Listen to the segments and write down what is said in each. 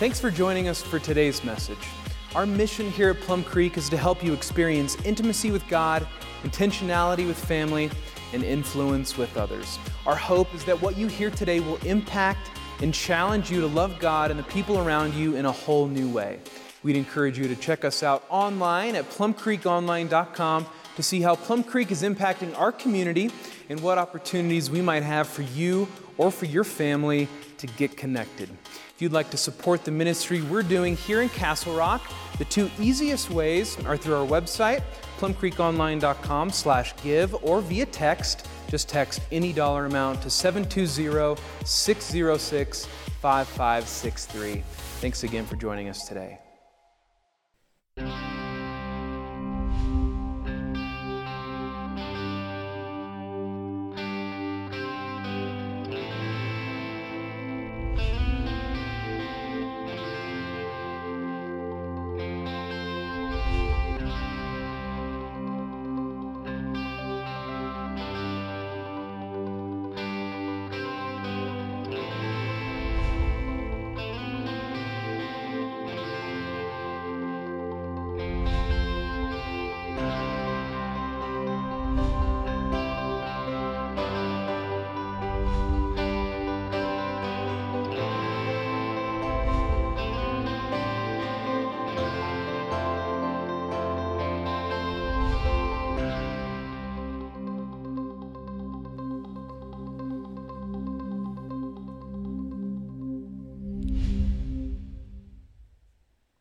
Thanks for joining us for today's message. Our mission here at Plum Creek is to help you experience intimacy with God, intentionality with family, and influence with others. Our hope is that what you hear today will impact and challenge you to love God and the people around you in a whole new way. We'd encourage you to check us out online at plumcreekonline.com to see how Plum Creek is impacting our community and what opportunities we might have for you or for your family to get connected. If you'd like to support the ministry we're doing here in Castle Rock, the two easiest ways are through our website, plumcreekonline.com slash give, or via text. Just text any dollar amount to 720-606-5563. Thanks again for joining us today.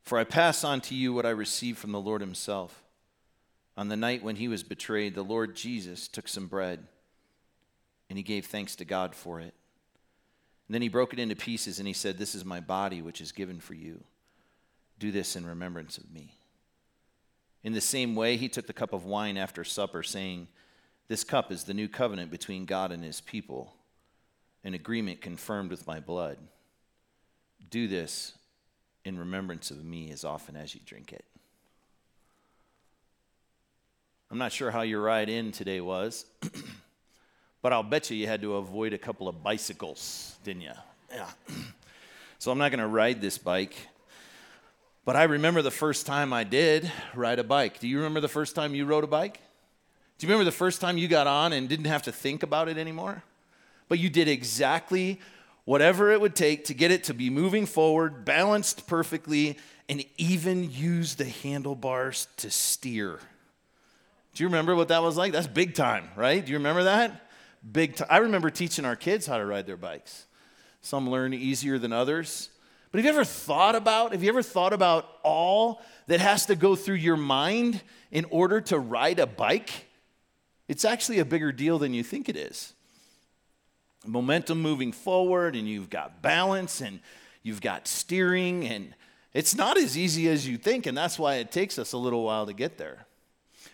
For I pass on to you what I received from the Lord Himself. On the night when He was betrayed, the Lord Jesus took some bread, and He gave thanks to God for it. And then He broke it into pieces, and He said, This is my body, which is given for you. Do this in remembrance of me. In the same way, He took the cup of wine after supper, saying, This cup is the new covenant between God and His people, an agreement confirmed with my blood. Do this in remembrance of me as often as you drink it. I'm not sure how your ride in today was, but I'll bet you you had to avoid a couple of bicycles, didn't you? Yeah. so I'm not going to ride this bike. But I remember the first time I did ride a bike. Do you remember the first time you rode a bike? Do you remember the first time you got on and didn't have to think about it anymore? But you did exactly whatever it would take to get it to be moving forward, balanced perfectly, and even use the handlebars to steer. Do you remember what that was like? That's big time, right? Do you remember that? Big time. I remember teaching our kids how to ride their bikes. Some learn easier than others. But have you ever thought about, have you ever thought about all that has to go through your mind in order to ride a bike? It's actually a bigger deal than you think it is momentum moving forward and you've got balance and you've got steering and it's not as easy as you think and that's why it takes us a little while to get there.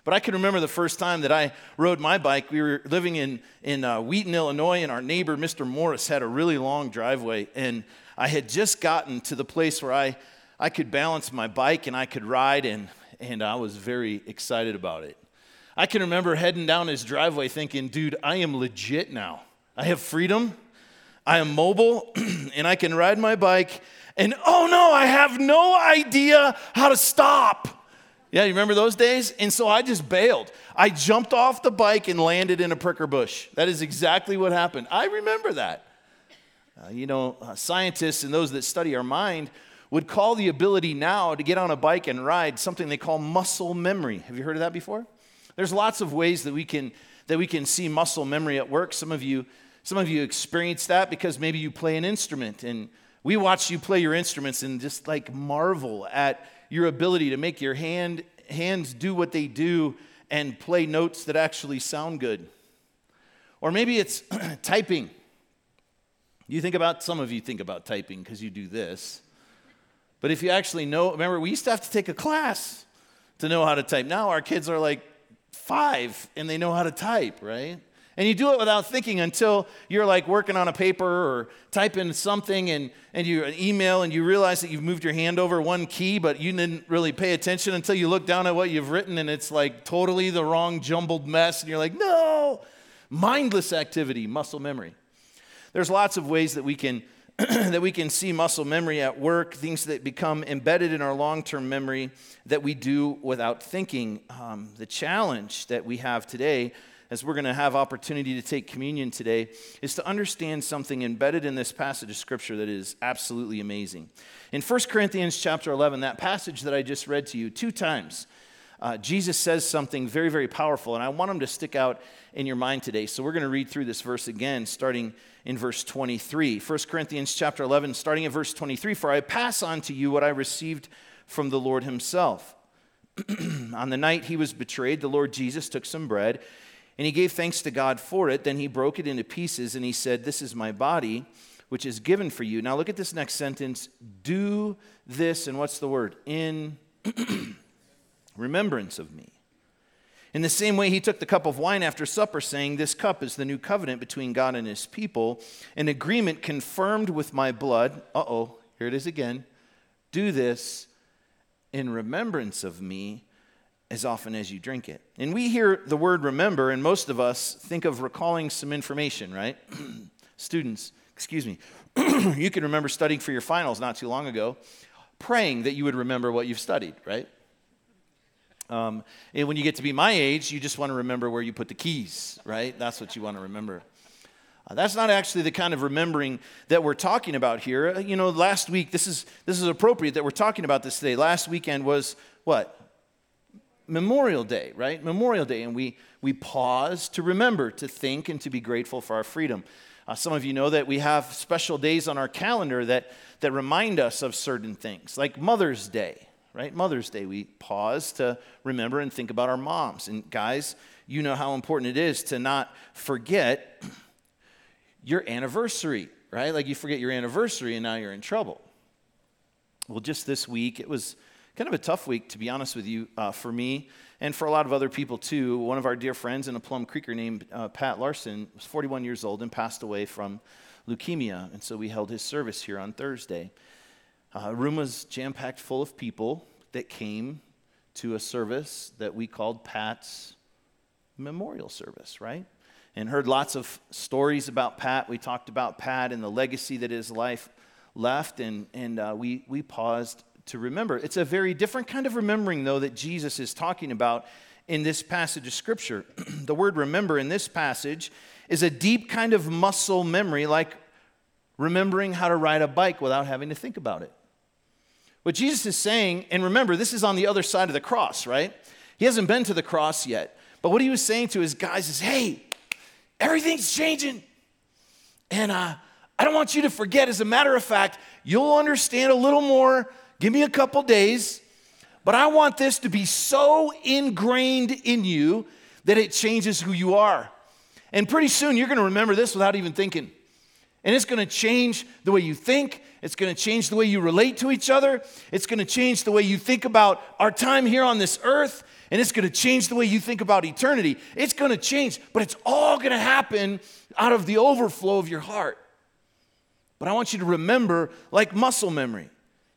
But i can remember the first time that i rode my bike. We were living in, in uh, wheaton illinois and our neighbor mr morris had a really long driveway and i had just gotten to the place where i, I could balance my bike and i could ride and, and i was very excited about it. I can remember heading down his driveway thinking dude i am legit now I have freedom, I am mobile, and I can ride my bike. And oh no, I have no idea how to stop. Yeah, you remember those days? And so I just bailed. I jumped off the bike and landed in a pricker bush. That is exactly what happened. I remember that. Uh, you know, uh, scientists and those that study our mind would call the ability now to get on a bike and ride something they call muscle memory. Have you heard of that before? There's lots of ways that we can that we can see muscle memory at work. Some of you some of you experience that because maybe you play an instrument and we watch you play your instruments and just like marvel at your ability to make your hand, hands do what they do and play notes that actually sound good. Or maybe it's typing. You think about, some of you think about typing because you do this. But if you actually know, remember, we used to have to take a class to know how to type. Now our kids are like five and they know how to type, right? And you do it without thinking until you're like working on a paper or typing something and, and you email and you realize that you've moved your hand over one key, but you didn't really pay attention until you look down at what you've written and it's like totally the wrong jumbled mess. And you're like, no, mindless activity, muscle memory. There's lots of ways that we can that we can see muscle memory at work, things that become embedded in our long term memory that we do without thinking. Um, the challenge that we have today, as we're going to have opportunity to take communion today, is to understand something embedded in this passage of Scripture that is absolutely amazing. In 1 Corinthians chapter 11, that passage that I just read to you, two times, uh, Jesus says something very, very powerful, and I want them to stick out in your mind today. So we're going to read through this verse again, starting in verse 23. 1 Corinthians chapter 11, starting at verse 23. For I pass on to you what I received from the Lord himself. on the night he was betrayed, the Lord Jesus took some bread, and he gave thanks to God for it. Then he broke it into pieces, and he said, This is my body, which is given for you. Now look at this next sentence. Do this, and what's the word? In remembrance of me. In the same way, he took the cup of wine after supper, saying, This cup is the new covenant between God and his people, an agreement confirmed with my blood. Uh oh, here it is again. Do this in remembrance of me as often as you drink it. And we hear the word remember, and most of us think of recalling some information, right? Students, excuse me, you can remember studying for your finals not too long ago, praying that you would remember what you've studied, right? Um, and when you get to be my age, you just want to remember where you put the keys, right? That's what you want to remember. Uh, that's not actually the kind of remembering that we're talking about here. Uh, you know, last week, this is, this is appropriate that we're talking about this today. Last weekend was what? Memorial Day, right? Memorial Day. And we, we pause to remember, to think, and to be grateful for our freedom. Uh, some of you know that we have special days on our calendar that, that remind us of certain things, like Mother's Day right? Mother's Day, we pause to remember and think about our moms. And guys, you know how important it is to not forget your anniversary, right? Like you forget your anniversary and now you're in trouble. Well, just this week, it was kind of a tough week, to be honest with you, uh, for me and for a lot of other people too. One of our dear friends in a Plum Creeker named uh, Pat Larson was 41 years old and passed away from leukemia. And so we held his service here on Thursday. Uh, room was jam packed full of people that came to a service that we called Pat's memorial service, right? And heard lots of stories about Pat. We talked about Pat and the legacy that his life left, and, and uh, we, we paused to remember. It's a very different kind of remembering, though, that Jesus is talking about in this passage of Scripture. the word remember in this passage is a deep kind of muscle memory, like remembering how to ride a bike without having to think about it. What Jesus is saying, and remember, this is on the other side of the cross, right? He hasn't been to the cross yet. But what he was saying to his guys is, hey, everything's changing. And uh, I don't want you to forget. As a matter of fact, you'll understand a little more. Give me a couple days. But I want this to be so ingrained in you that it changes who you are. And pretty soon you're going to remember this without even thinking. And it's going to change the way you think. It's going to change the way you relate to each other. It's going to change the way you think about our time here on this earth. And it's going to change the way you think about eternity. It's going to change, but it's all going to happen out of the overflow of your heart. But I want you to remember, like muscle memory.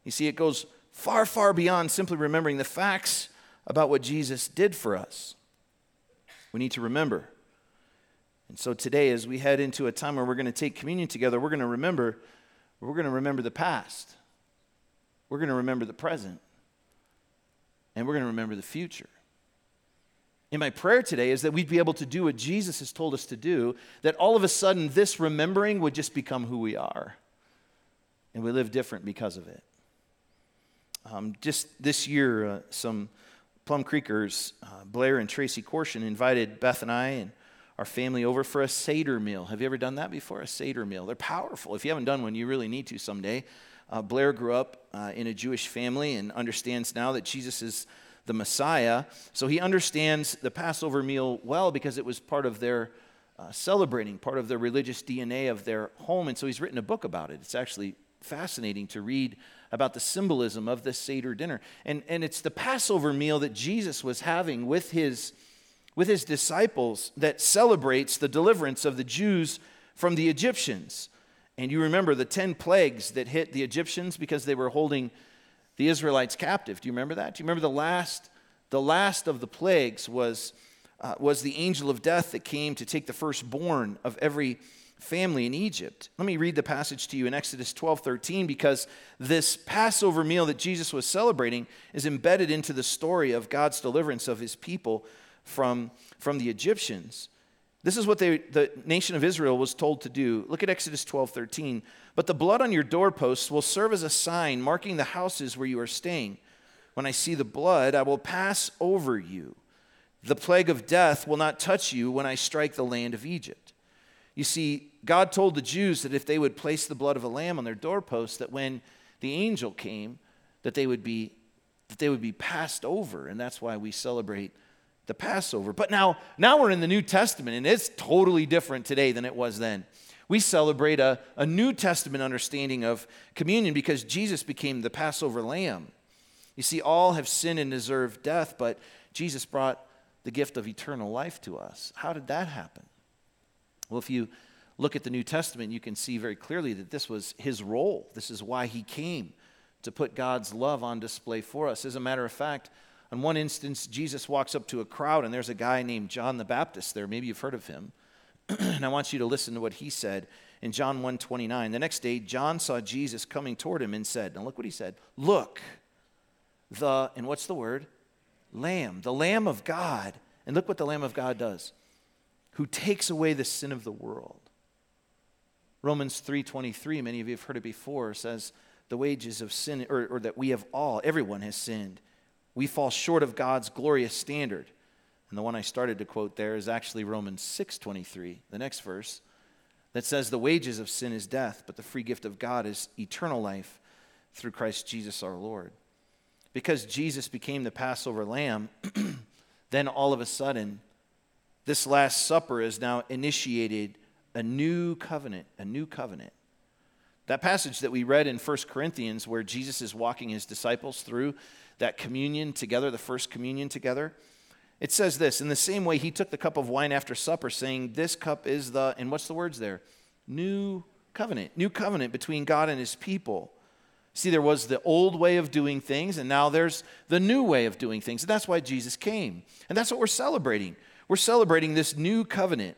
You see, it goes far, far beyond simply remembering the facts about what Jesus did for us. We need to remember and so today, as we head into a time where we're going to take communion together, we're going to remember, we're going to remember the past. We're going to remember the present. And we're going to remember the future. And my prayer today is that we'd be able to do what Jesus has told us to do, that all of a sudden this remembering would just become who we are. And we live different because of it. Um, just this year, uh, some Plum Creekers, uh, Blair and Tracy Corshin, invited Beth and I and our family over for a Seder meal. Have you ever done that before? A Seder meal. They're powerful. If you haven't done one, you really need to someday. Uh, Blair grew up uh, in a Jewish family and understands now that Jesus is the Messiah. So he understands the Passover meal well because it was part of their uh, celebrating, part of the religious DNA of their home. And so he's written a book about it. It's actually fascinating to read about the symbolism of this Seder dinner. And, and it's the Passover meal that Jesus was having with his with his disciples that celebrates the deliverance of the Jews from the Egyptians. And you remember the 10 plagues that hit the Egyptians because they were holding the Israelites captive. Do you remember that? Do you remember the last the last of the plagues was uh, was the angel of death that came to take the firstborn of every family in Egypt. Let me read the passage to you in Exodus 12 13 because this Passover meal that Jesus was celebrating is embedded into the story of God's deliverance of his people from, from the Egyptians. This is what they, the nation of Israel was told to do. Look at Exodus 12 13. But the blood on your doorposts will serve as a sign marking the houses where you are staying. When I see the blood, I will pass over you. The plague of death will not touch you when I strike the land of Egypt. You see, God told the Jews that if they would place the blood of a lamb on their doorposts, that when the angel came, that they would be that they would be passed over, and that's why we celebrate the Passover. But now, now we're in the New Testament, and it's totally different today than it was then. We celebrate a, a New Testament understanding of communion because Jesus became the Passover lamb. You see, all have sinned and deserve death, but Jesus brought the gift of eternal life to us. How did that happen? Well, if you look at the New Testament, you can see very clearly that this was his role. This is why he came to put God's love on display for us. As a matter of fact, on one instance, Jesus walks up to a crowd, and there's a guy named John the Baptist there. Maybe you've heard of him. and I want you to listen to what he said in John 1:29. The next day, John saw Jesus coming toward him and said, Now look what he said. Look, the, and what's the word? Lamb, the Lamb of God. And look what the Lamb of God does who takes away the sin of the world. Romans 3:23, many of you have heard it before, says the wages of sin or, or that we have all, everyone has sinned. We fall short of God's glorious standard. And the one I started to quote there is actually Romans 6:23, the next verse, that says the wages of sin is death, but the free gift of God is eternal life through Christ Jesus our Lord. Because Jesus became the Passover lamb, then all of a sudden this Last Supper has now initiated a new covenant, a new covenant. That passage that we read in 1 Corinthians, where Jesus is walking his disciples through that communion together, the first communion together, it says this In the same way, he took the cup of wine after supper, saying, This cup is the, and what's the words there? New covenant, new covenant between God and his people. See, there was the old way of doing things, and now there's the new way of doing things. And that's why Jesus came. And that's what we're celebrating. We're celebrating this new covenant,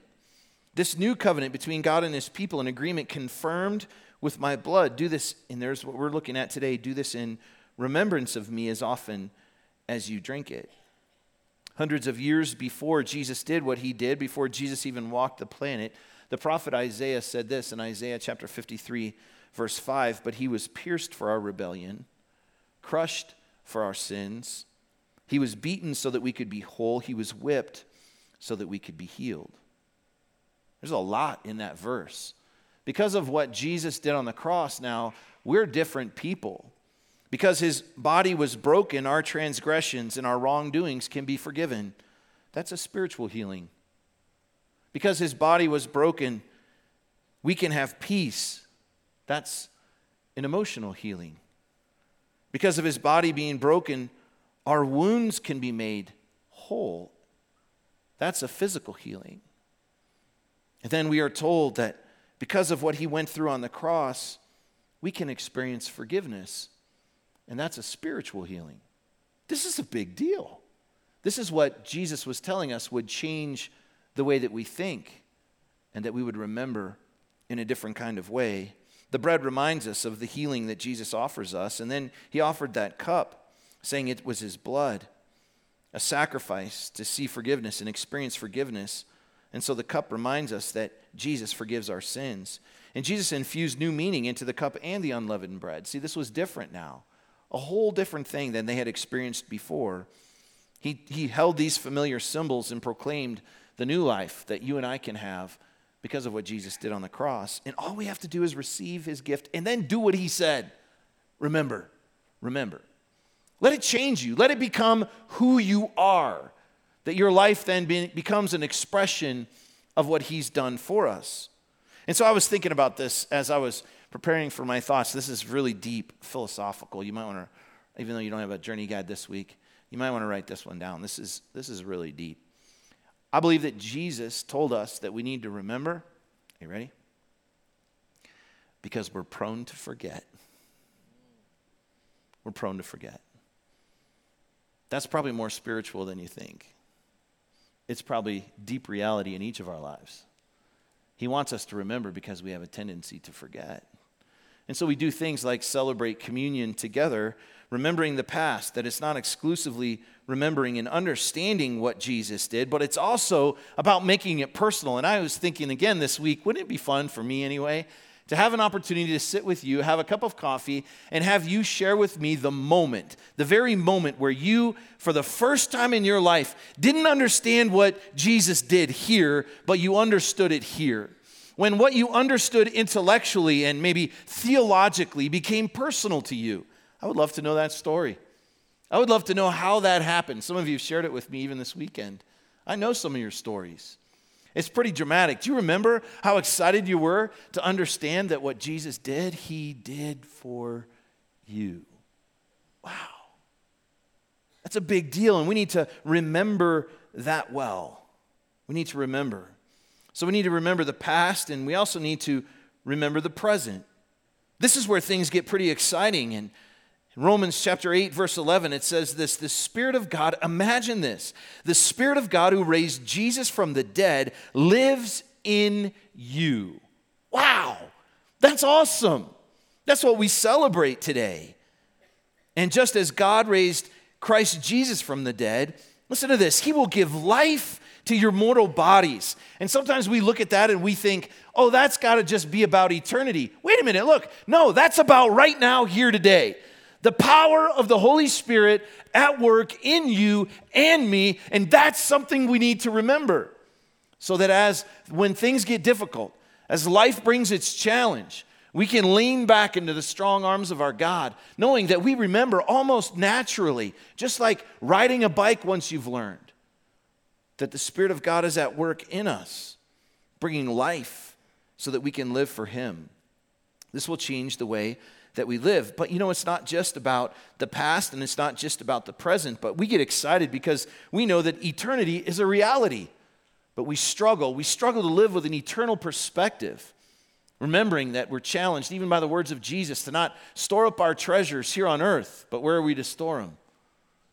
this new covenant between God and his people, an agreement confirmed with my blood. Do this, and there's what we're looking at today. Do this in remembrance of me as often as you drink it. Hundreds of years before Jesus did what he did, before Jesus even walked the planet, the prophet Isaiah said this in Isaiah chapter 53, verse 5 But he was pierced for our rebellion, crushed for our sins. He was beaten so that we could be whole. He was whipped so that we could be healed. There's a lot in that verse. Because of what Jesus did on the cross, now we're different people. Because his body was broken, our transgressions and our wrongdoings can be forgiven. That's a spiritual healing. Because his body was broken, we can have peace. That's an emotional healing. Because of his body being broken, our wounds can be made whole that's a physical healing. And then we are told that because of what he went through on the cross, we can experience forgiveness. And that's a spiritual healing. This is a big deal. This is what Jesus was telling us would change the way that we think and that we would remember in a different kind of way. The bread reminds us of the healing that Jesus offers us. And then he offered that cup, saying it was his blood a sacrifice to see forgiveness and experience forgiveness. And so the cup reminds us that Jesus forgives our sins. And Jesus infused new meaning into the cup and the unleavened bread. See, this was different now, a whole different thing than they had experienced before. He, he held these familiar symbols and proclaimed the new life that you and I can have because of what Jesus did on the cross. And all we have to do is receive his gift and then do what he said. Remember, remember. Let it change you. Let it become who you are. That your life then be, becomes an expression of what He's done for us. And so I was thinking about this as I was preparing for my thoughts. This is really deep, philosophical. You might want to, even though you don't have a journey guide this week, you might want to write this one down. This is, this is really deep. I believe that Jesus told us that we need to remember. Are you ready? Because we're prone to forget. We're prone to forget. That's probably more spiritual than you think. It's probably deep reality in each of our lives. He wants us to remember because we have a tendency to forget. And so we do things like celebrate communion together, remembering the past, that it's not exclusively remembering and understanding what Jesus did, but it's also about making it personal. And I was thinking again this week, wouldn't it be fun for me anyway? To have an opportunity to sit with you, have a cup of coffee, and have you share with me the moment, the very moment where you, for the first time in your life, didn't understand what Jesus did here, but you understood it here when what you understood intellectually and maybe theologically became personal to you. I would love to know that story. I would love to know how that happened. Some of you have shared it with me even this weekend. I know some of your stories. It's pretty dramatic. Do you remember how excited you were to understand that what Jesus did, he did for you? Wow. That's a big deal, and we need to remember that well. We need to remember. So we need to remember the past and we also need to remember the present. This is where things get pretty exciting. And in Romans chapter 8, verse 11, it says this The Spirit of God, imagine this, the Spirit of God who raised Jesus from the dead lives in you. Wow, that's awesome. That's what we celebrate today. And just as God raised Christ Jesus from the dead, listen to this, He will give life to your mortal bodies. And sometimes we look at that and we think, oh, that's got to just be about eternity. Wait a minute, look. No, that's about right now, here today. The power of the Holy Spirit at work in you and me. And that's something we need to remember. So that as when things get difficult, as life brings its challenge, we can lean back into the strong arms of our God, knowing that we remember almost naturally, just like riding a bike once you've learned that the Spirit of God is at work in us, bringing life so that we can live for Him. This will change the way that we live. But you know, it's not just about the past and it's not just about the present, but we get excited because we know that eternity is a reality. But we struggle. We struggle to live with an eternal perspective, remembering that we're challenged, even by the words of Jesus, to not store up our treasures here on earth, but where are we to store them?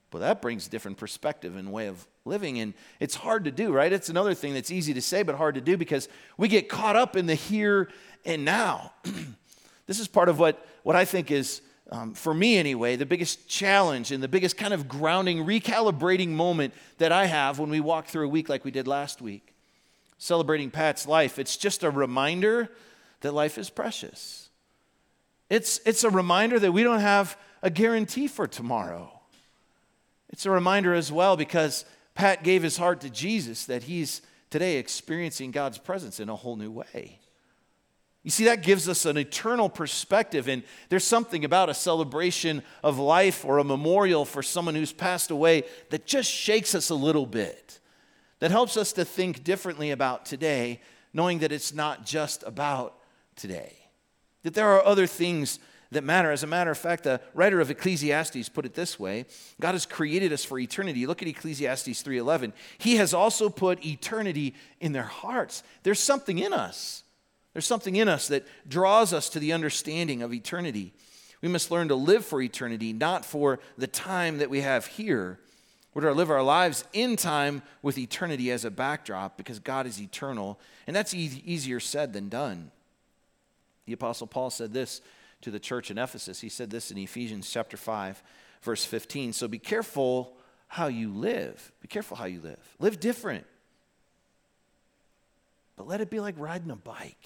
But that brings different perspective and way of living. And it's hard to do, right? It's another thing that's easy to say, but hard to do because we get caught up in the here and now. this is part of what, what I think is, um, for me anyway, the biggest challenge and the biggest kind of grounding, recalibrating moment that I have when we walk through a week like we did last week. Celebrating Pat's life, it's just a reminder that life is precious. It's, it's a reminder that we don't have a guarantee for tomorrow. It's a reminder as well because Pat gave his heart to Jesus that he's today experiencing God's presence in a whole new way. You see, that gives us an eternal perspective, and there's something about a celebration of life or a memorial for someone who's passed away that just shakes us a little bit, that helps us to think differently about today, knowing that it's not just about today, that there are other things that matter. As a matter of fact, the writer of Ecclesiastes put it this way God has created us for eternity. Look at Ecclesiastes 3:11. He has also put eternity in their hearts. There's something in us. There's something in us that draws us to the understanding of eternity. We must learn to live for eternity, not for the time that we have here. We're to live our lives in time with eternity as a backdrop because God is eternal, and that's e- easier said than done. The Apostle Paul said this to the church in Ephesus. He said this in Ephesians chapter 5, verse 15. So be careful how you live. Be careful how you live. Live different. But let it be like riding a bike.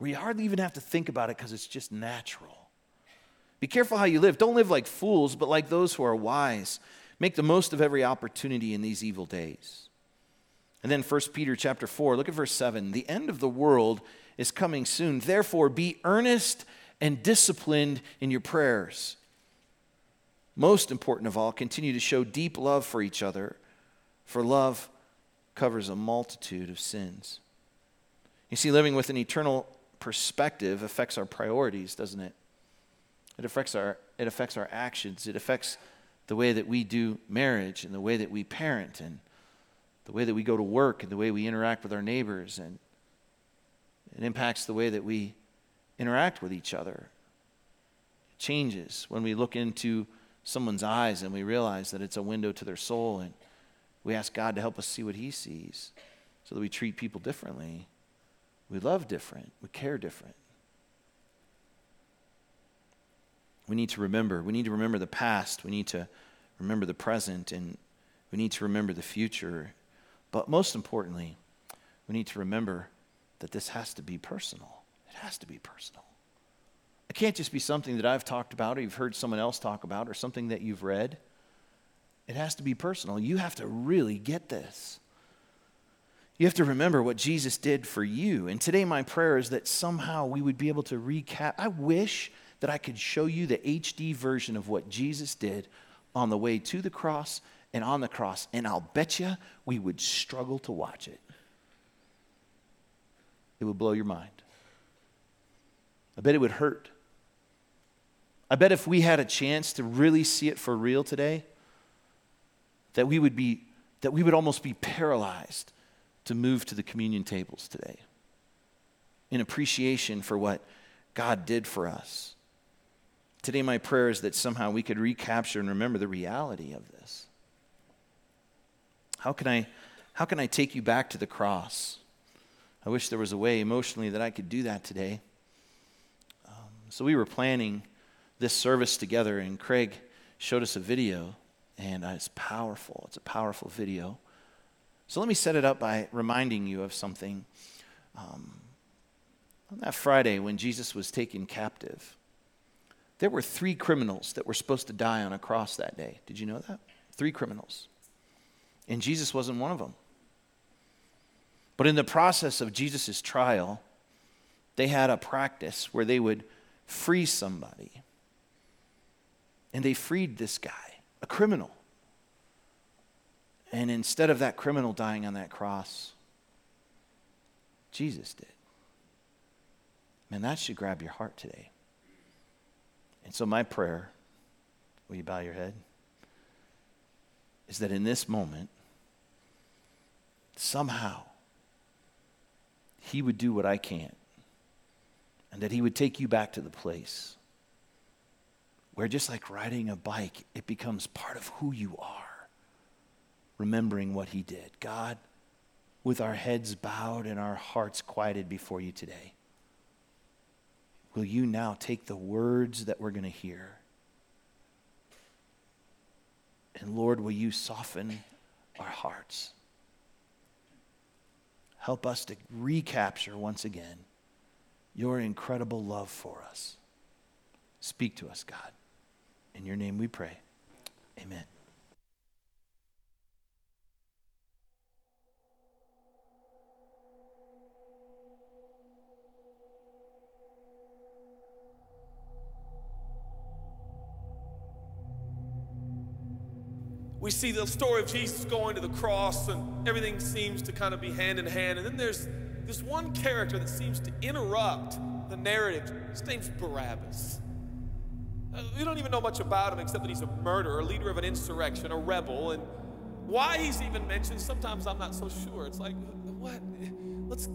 Where you hardly even have to think about it because it's just natural. Be careful how you live. Don't live like fools, but like those who are wise. Make the most of every opportunity in these evil days. And then 1 Peter chapter 4, look at verse 7. The end of the world is coming soon. Therefore, be earnest and disciplined in your prayers. Most important of all, continue to show deep love for each other, for love covers a multitude of sins. You see, living with an eternal perspective affects our priorities, doesn't it? It affects our, it affects our actions. It affects the way that we do marriage and the way that we parent and the way that we go to work and the way we interact with our neighbors and it impacts the way that we interact with each other. It changes when we look into someone's eyes and we realize that it's a window to their soul and we ask God to help us see what He sees. so that we treat people differently. We love different, we care different. We need to remember. We need to remember the past. We need to remember the present. And we need to remember the future. But most importantly, we need to remember that this has to be personal. It has to be personal. It can't just be something that I've talked about or you've heard someone else talk about or something that you've read. It has to be personal. You have to really get this. You have to remember what Jesus did for you. And today, my prayer is that somehow we would be able to recap. I wish that I could show you the HD version of what Jesus did on the way to the cross and on the cross, and I'll bet you we would struggle to watch it. It would blow your mind. I bet it would hurt. I bet if we had a chance to really see it for real today, that we would be that we would almost be paralyzed to move to the communion tables today in appreciation for what God did for us. Today, my prayer is that somehow we could recapture and remember the reality of this. How can I, how can I take you back to the cross? I wish there was a way emotionally that I could do that today. Um, so, we were planning this service together, and Craig showed us a video, and it's powerful. It's a powerful video. So, let me set it up by reminding you of something. Um, on that Friday, when Jesus was taken captive, there were three criminals that were supposed to die on a cross that day. Did you know that? Three criminals. And Jesus wasn't one of them. But in the process of Jesus' trial, they had a practice where they would free somebody. And they freed this guy, a criminal. And instead of that criminal dying on that cross, Jesus did. Man, that should grab your heart today. And so, my prayer, will you bow your head? Is that in this moment, somehow, He would do what I can't, and that He would take you back to the place where, just like riding a bike, it becomes part of who you are, remembering what He did. God, with our heads bowed and our hearts quieted before you today will you now take the words that we're going to hear? And Lord, will you soften our hearts? Help us to recapture once again your incredible love for us. Speak to us, God. In your name we pray. Amen. We see the story of Jesus going to the cross, and everything seems to kind of be hand in hand. And then there's this one character that seems to interrupt the narrative. His name's Barabbas. Uh, we don't even know much about him except that he's a murderer, a leader of an insurrection, a rebel. And why he's even mentioned, sometimes I'm not so sure. It's like, what? Let's,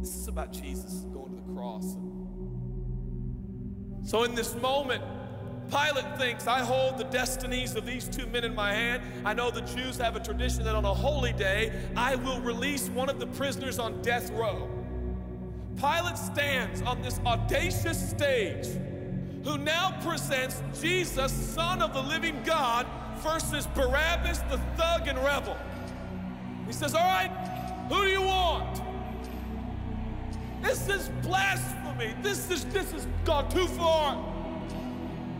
this is about Jesus going to the cross. So in this moment, Pilate thinks, I hold the destinies of these two men in my hand. I know the Jews have a tradition that on a holy day, I will release one of the prisoners on death row. Pilate stands on this audacious stage, who now presents Jesus, Son of the living God, versus Barabbas, the thug and rebel. He says, All right, who do you want? This is blasphemy. This is this has gone too far.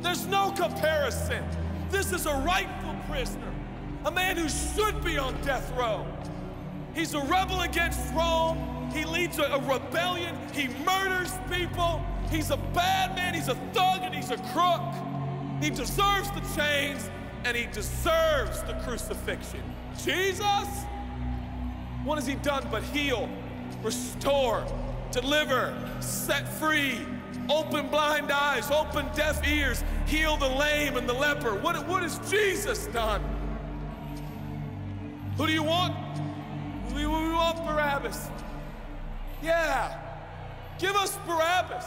There's no comparison. This is a rightful prisoner, a man who should be on death row. He's a rebel against Rome. He leads a, a rebellion. He murders people. He's a bad man. He's a thug and he's a crook. He deserves the chains and he deserves the crucifixion. Jesus? What has he done but heal, restore, deliver, set free, open blind eyes, open deaf ears, heal the lame and the leper. What, what has Jesus done? Who do you want? We, we want Barabbas. Yeah, give us Barabbas.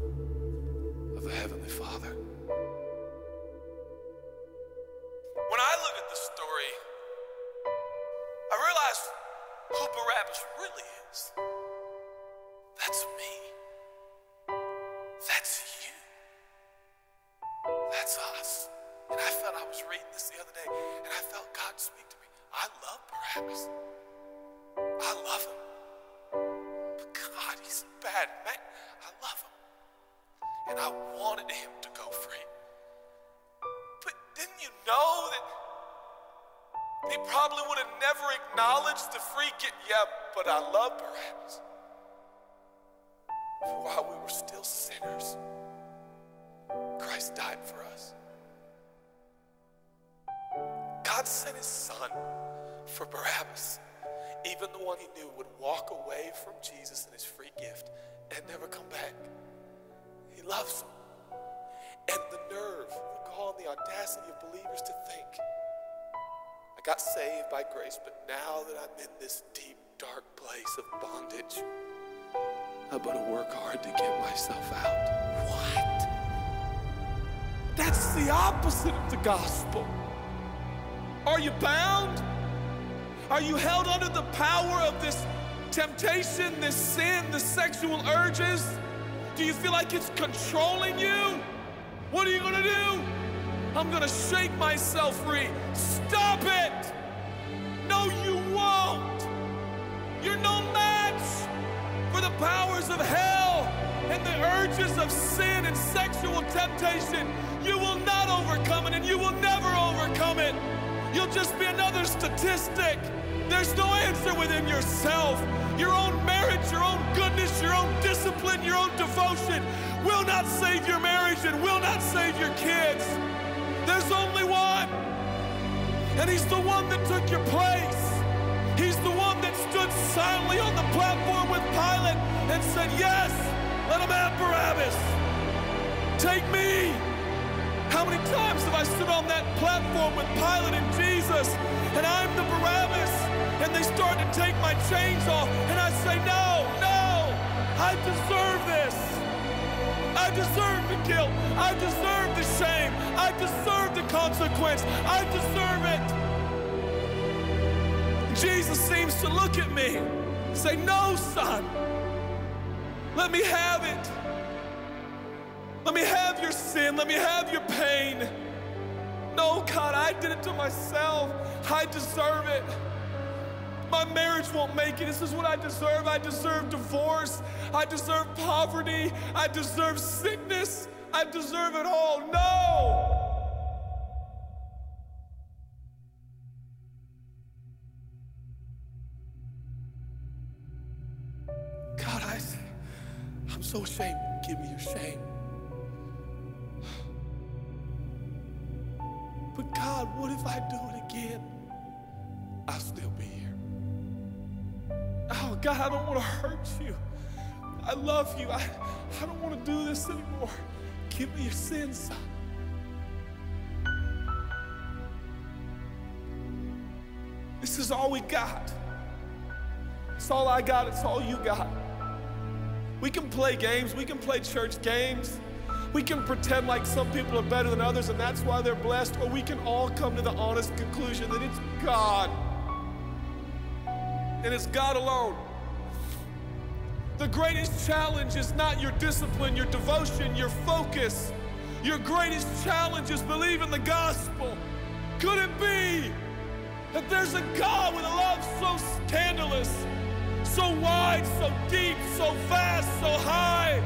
acknowledged the free gift? Yeah, but I love Barabbas. For while we were still sinners, Christ died for us. God sent his son for Barabbas even the one he knew would walk away from Jesus and his free gift and never come back. He loves them. And the nerve, the gall, and the audacity of believers to think, I got saved by grace, but now that I'm in this deep, dark place of bondage, I better work hard to get myself out. What? That's the opposite of the gospel. Are you bound? Are you held under the power of this temptation, this sin, the sexual urges? Do you feel like it's controlling you? What are you gonna do? I'm gonna shake myself free. Stop it! No, you won't! You're no match for the powers of hell and the urges of sin and sexual temptation. You will not overcome it and you will never overcome it. You'll just be another statistic. There's no answer within yourself. Your own marriage, your own goodness, your own discipline, your own devotion will not save your marriage and will not save your kids. And he's the one that took your place. He's the one that stood silently on the platform with Pilate and said, Yes, let him have Barabbas. Take me. How many times have I stood on that platform with Pilate and Jesus, and I'm the Barabbas, and they start to take my chains off, and I say, No, no, I deserve this. I deserve the guilt. I deserve the shame. I deserve the consequence. I deserve it. Jesus seems to look at me, say, No, son, let me have it. Let me have your sin. Let me have your pain. No, God, I did it to myself. I deserve it. My marriage won't make it. This is what I deserve. I deserve divorce. I deserve poverty. I deserve sickness. I deserve it all. No! God, I, I'm so ashamed. Give me your shame. But God, what if I do it again? God, I don't want to hurt you. I love you. I, I don't want to do this anymore. Give me your sins. This is all we got. It's all I got. It's all you got. We can play games. We can play church games. We can pretend like some people are better than others and that's why they're blessed, or we can all come to the honest conclusion that it's God. And it's God alone. The greatest challenge is not your discipline, your devotion, your focus. Your greatest challenge is believing the gospel. Could it be that there's a God with a love so scandalous, so wide, so deep, so vast, so high,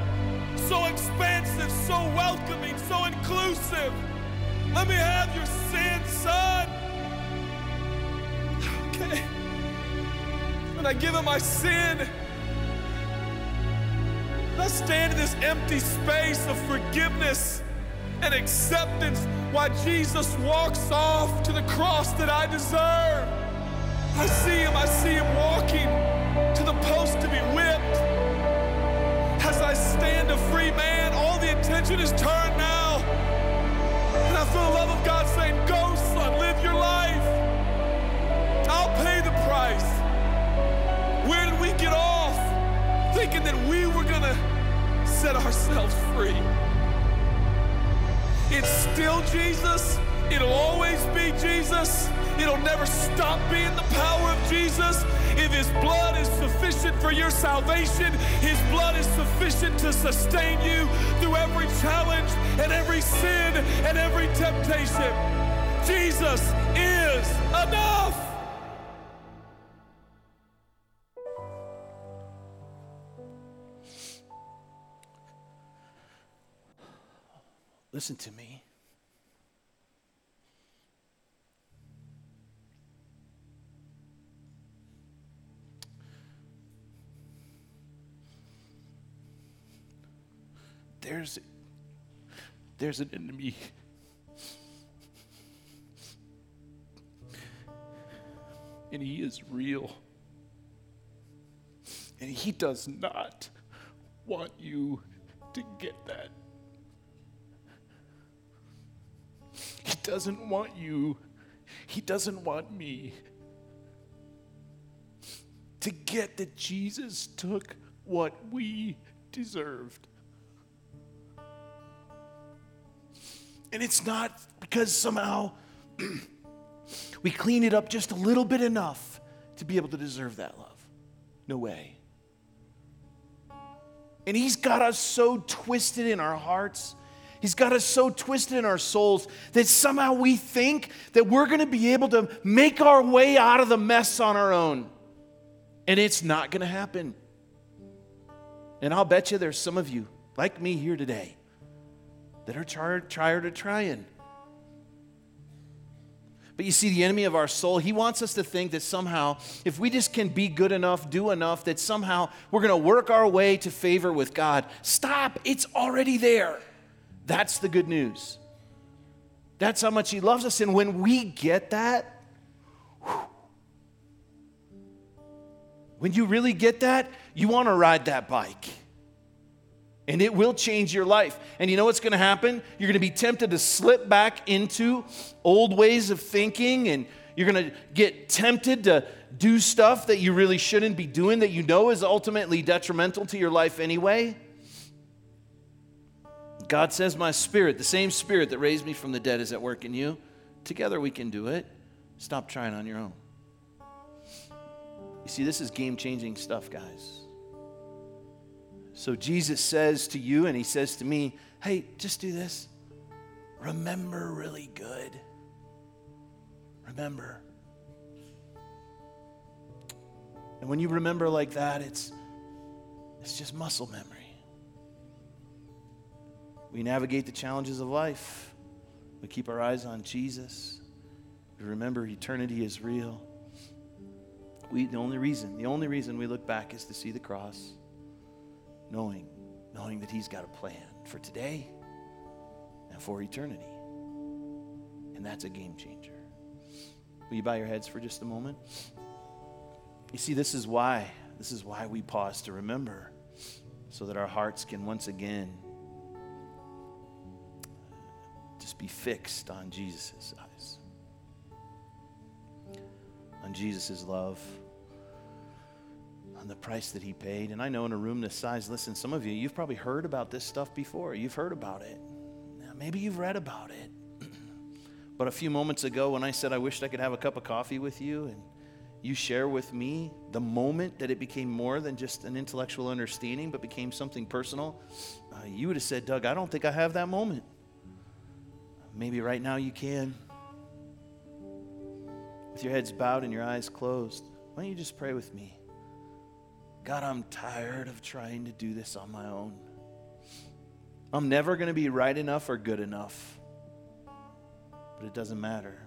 so expansive, so welcoming, so inclusive? Let me have your sin, son. Okay. And I give him my sin. I stand in this empty space of forgiveness and acceptance while Jesus walks off to the cross that I deserve. I see him, I see him walking to the post to be whipped. As I stand a free man, all the attention is turned now. And I feel the love of God saying, Go, son, live your life. I'll pay the price. Where did we get off thinking that we were going to set ourselves free? It's still Jesus. It'll always be Jesus. It'll never stop being the power of Jesus. If His blood is sufficient for your salvation, His blood is sufficient to sustain you through every challenge and every sin and every temptation. Jesus is enough. Listen to me. There's there's an enemy. And he is real. And he does not want you to get that. Doesn't want you, He doesn't want me to get that Jesus took what we deserved. And it's not because somehow we clean it up just a little bit enough to be able to deserve that love. No way. And He's got us so twisted in our hearts He's got us so twisted in our souls that somehow we think that we're going to be able to make our way out of the mess on our own. And it's not going to happen. And I'll bet you there's some of you, like me here today, that are tired of trying. But you see, the enemy of our soul, he wants us to think that somehow, if we just can be good enough, do enough, that somehow we're going to work our way to favor with God. Stop, it's already there. That's the good news. That's how much He loves us. And when we get that, when you really get that, you want to ride that bike. And it will change your life. And you know what's going to happen? You're going to be tempted to slip back into old ways of thinking, and you're going to get tempted to do stuff that you really shouldn't be doing that you know is ultimately detrimental to your life anyway. God says, My spirit, the same spirit that raised me from the dead, is at work in you. Together we can do it. Stop trying on your own. You see, this is game changing stuff, guys. So Jesus says to you, and he says to me, Hey, just do this. Remember really good. Remember. And when you remember like that, it's, it's just muscle memory. We navigate the challenges of life. We keep our eyes on Jesus. We remember eternity is real. We, the only reason, the only reason we look back is to see the cross, knowing, knowing that He's got a plan for today and for eternity. And that's a game changer. Will you bow your heads for just a moment? You see, this is why, this is why we pause to remember, so that our hearts can once again just be fixed on Jesus' eyes, on Jesus' love, on the price that he paid. And I know in a room this size, listen, some of you, you've probably heard about this stuff before. You've heard about it. Now, maybe you've read about it. but a few moments ago, when I said I wished I could have a cup of coffee with you and you share with me the moment that it became more than just an intellectual understanding, but became something personal, uh, you would have said, Doug, I don't think I have that moment. Maybe right now you can. With your heads bowed and your eyes closed, why don't you just pray with me? God, I'm tired of trying to do this on my own. I'm never going to be right enough or good enough. But it doesn't matter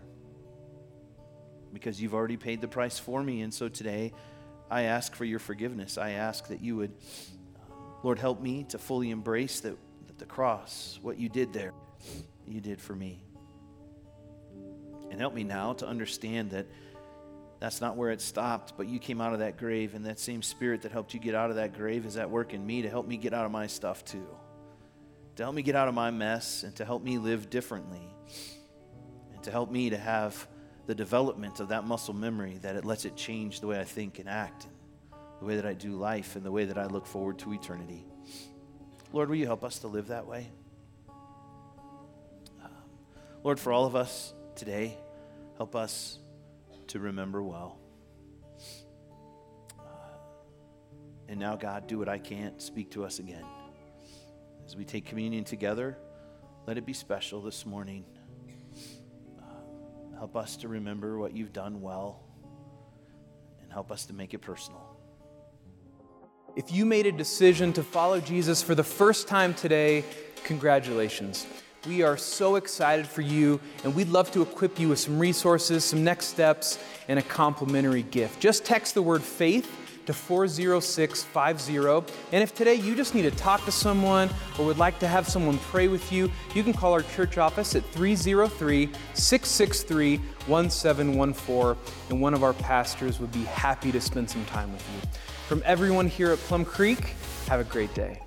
because you've already paid the price for me. And so today, I ask for your forgiveness. I ask that you would, Lord, help me to fully embrace the, the cross, what you did there, you did for me. And help me now to understand that that's not where it stopped, but you came out of that grave, and that same spirit that helped you get out of that grave is at work in me to help me get out of my stuff too. To help me get out of my mess and to help me live differently. And to help me to have the development of that muscle memory that it lets it change the way I think and act, and the way that I do life, and the way that I look forward to eternity. Lord, will you help us to live that way? Lord, for all of us today, help us to remember well. Uh, and now, God, do what I can't. Speak to us again. As we take communion together, let it be special this morning. Uh, help us to remember what you've done well and help us to make it personal. If you made a decision to follow Jesus for the first time today, congratulations. We are so excited for you, and we'd love to equip you with some resources, some next steps, and a complimentary gift. Just text the word faith to 40650. And if today you just need to talk to someone or would like to have someone pray with you, you can call our church office at 303 663 1714, and one of our pastors would be happy to spend some time with you. From everyone here at Plum Creek, have a great day.